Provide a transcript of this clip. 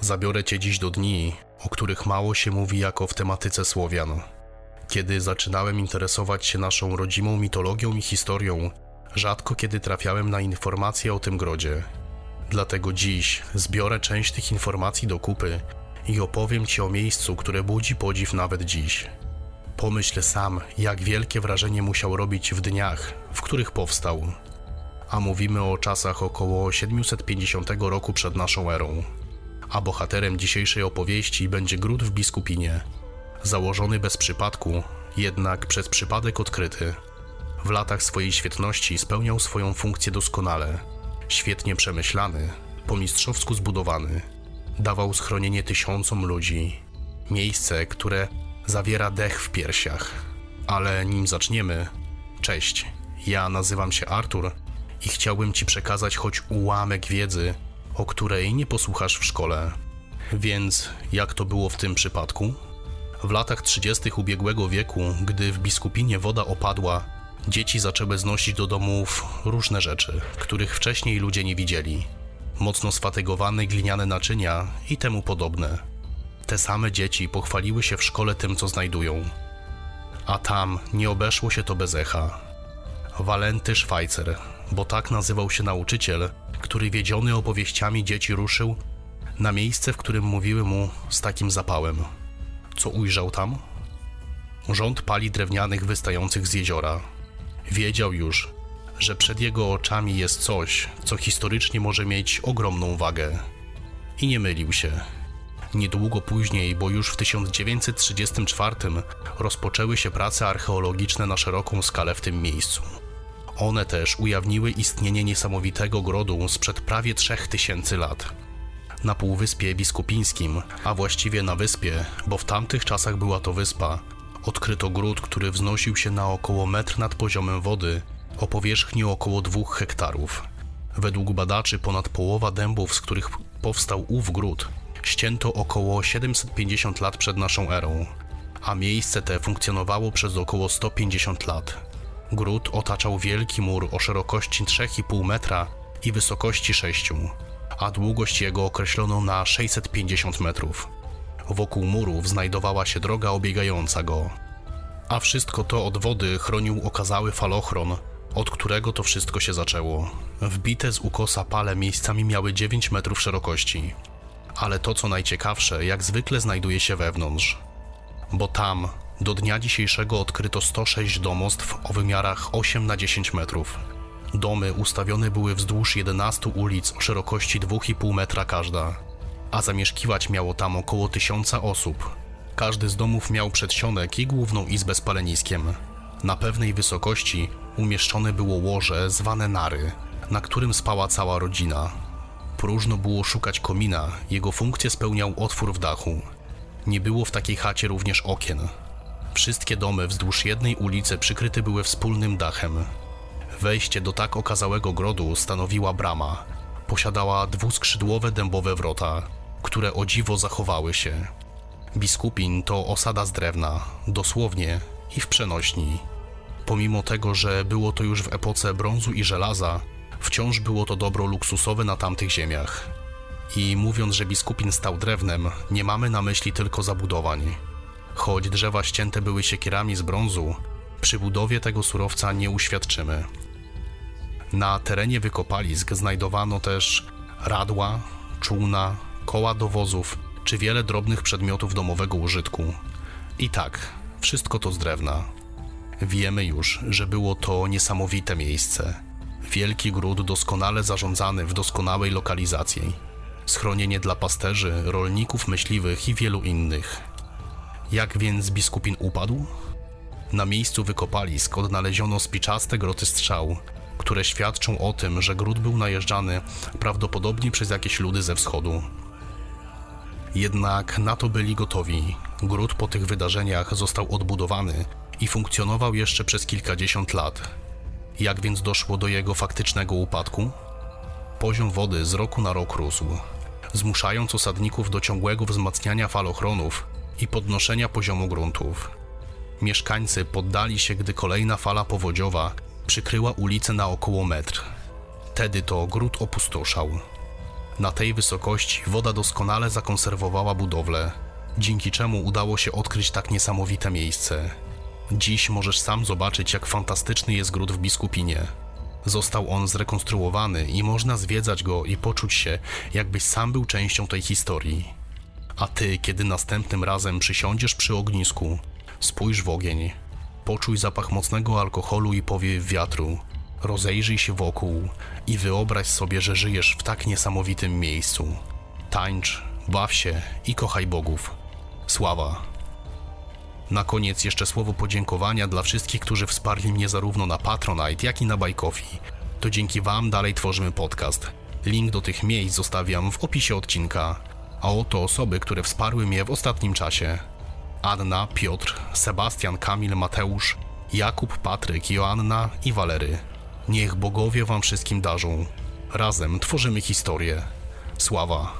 Zabiorę cię dziś do dni, o których mało się mówi jako w tematyce Słowian. Kiedy zaczynałem interesować się naszą rodzimą mitologią i historią, rzadko kiedy trafiałem na informacje o tym grodzie. Dlatego dziś zbiorę część tych informacji do kupy i opowiem ci o miejscu, które budzi podziw nawet dziś. Pomyśl sam, jak wielkie wrażenie musiał robić w dniach, w których powstał. A mówimy o czasach około 750 roku przed naszą erą. A bohaterem dzisiejszej opowieści będzie gród w Biskupinie. Założony bez przypadku, jednak przez przypadek odkryty. W latach swojej świetności spełniał swoją funkcję doskonale. Świetnie przemyślany, po mistrzowsku zbudowany. Dawał schronienie tysiącom ludzi. Miejsce, które zawiera dech w piersiach. Ale nim zaczniemy, cześć, ja nazywam się Artur i chciałbym Ci przekazać choć ułamek wiedzy, o której nie posłuchasz w szkole. Więc jak to było w tym przypadku? W latach 30. ubiegłego wieku, gdy w biskupinie woda opadła, dzieci zaczęły znosić do domów różne rzeczy, których wcześniej ludzie nie widzieli. Mocno sfatygowane gliniane naczynia i temu podobne. Te same dzieci pochwaliły się w szkole tym, co znajdują. A tam nie obeszło się to bez echa. Walenty Schweitzer, bo tak nazywał się nauczyciel, który wiedziony opowieściami dzieci ruszył na miejsce, w którym mówiły mu z takim zapałem. Co ujrzał tam? Rząd pali drewnianych wystających z jeziora. Wiedział już, że przed jego oczami jest coś, co historycznie może mieć ogromną wagę. I nie mylił się. Niedługo później, bo już w 1934 rozpoczęły się prace archeologiczne na szeroką skalę w tym miejscu. One też ujawniły istnienie niesamowitego grodu sprzed prawie 3000 lat. Na Półwyspie Biskupińskim, a właściwie na wyspie, bo w tamtych czasach była to wyspa, odkryto gród, który wznosił się na około metr nad poziomem wody o powierzchni około 2 hektarów. Według badaczy ponad połowa dębów, z których powstał ów gród, ścięto około 750 lat przed naszą erą, a miejsce te funkcjonowało przez około 150 lat. Gród otaczał wielki mur o szerokości 3,5 metra i wysokości 6, a długość jego określono na 650 metrów. Wokół murów znajdowała się droga obiegająca go, a wszystko to od wody chronił okazały falochron, od którego to wszystko się zaczęło. Wbite z ukosa pale miejscami miały 9 metrów szerokości. Ale to, co najciekawsze, jak zwykle znajduje się wewnątrz. Bo tam, do dnia dzisiejszego odkryto 106 domostw o wymiarach 8 na 10 metrów. Domy ustawione były wzdłuż 11 ulic o szerokości 2,5 metra każda, a zamieszkiwać miało tam około tysiąca osób. Każdy z domów miał przedsionek i główną izbę z paleniskiem. Na pewnej wysokości umieszczone było łoże zwane nary, na którym spała cała rodzina. Próżno było szukać komina, jego funkcję spełniał otwór w dachu. Nie było w takiej chacie również okien. Wszystkie domy wzdłuż jednej ulicy przykryte były wspólnym dachem. Wejście do tak okazałego grodu stanowiła brama. Posiadała dwuskrzydłowe dębowe wrota, które o dziwo zachowały się. Biskupin to osada z drewna, dosłownie i w przenośni. Pomimo tego, że było to już w epoce brązu i żelaza, wciąż było to dobro luksusowe na tamtych ziemiach. I mówiąc, że biskupin stał drewnem, nie mamy na myśli tylko zabudowań. Choć drzewa ścięte były siekierami z brązu, przy budowie tego surowca nie uświadczymy. Na terenie wykopalisk znajdowano też radła, czółna, koła do wozów czy wiele drobnych przedmiotów domowego użytku. I tak, wszystko to z drewna. Wiemy już, że było to niesamowite miejsce. Wielki gród doskonale zarządzany w doskonałej lokalizacji. Schronienie dla pasterzy, rolników, myśliwych i wielu innych. Jak więc biskupin upadł? Na miejscu wykopalisk odnaleziono spiczaste groty strzał, które świadczą o tym, że gród był najeżdżany prawdopodobnie przez jakieś ludy ze wschodu. Jednak na to byli gotowi. Gród po tych wydarzeniach został odbudowany i funkcjonował jeszcze przez kilkadziesiąt lat. Jak więc doszło do jego faktycznego upadku? Poziom wody z roku na rok rósł, zmuszając osadników do ciągłego wzmacniania falochronów i podnoszenia poziomu gruntów. Mieszkańcy poddali się, gdy kolejna fala powodziowa przykryła ulicę na około metr. Wtedy to gród opustoszał. Na tej wysokości woda doskonale zakonserwowała budowlę, dzięki czemu udało się odkryć tak niesamowite miejsce. Dziś możesz sam zobaczyć, jak fantastyczny jest gród w Biskupinie. Został on zrekonstruowany i można zwiedzać go i poczuć się, jakbyś sam był częścią tej historii. A ty, kiedy następnym razem przysiądziesz przy ognisku, spójrz w ogień, poczuj zapach mocnego alkoholu i powiew wiatru, rozejrzyj się wokół i wyobraź sobie, że żyjesz w tak niesamowitym miejscu. Tańcz, baw się i kochaj bogów. Sława. Na koniec jeszcze słowo podziękowania dla wszystkich, którzy wsparli mnie zarówno na Patronite, jak i na Coffee. To dzięki Wam dalej tworzymy podcast. Link do tych miejsc zostawiam w opisie odcinka. A oto osoby, które wsparły mnie w ostatnim czasie. Anna, Piotr, Sebastian, Kamil, Mateusz, Jakub, Patryk, Joanna i Walery. Niech bogowie Wam wszystkim darzą. Razem tworzymy historię. Sława.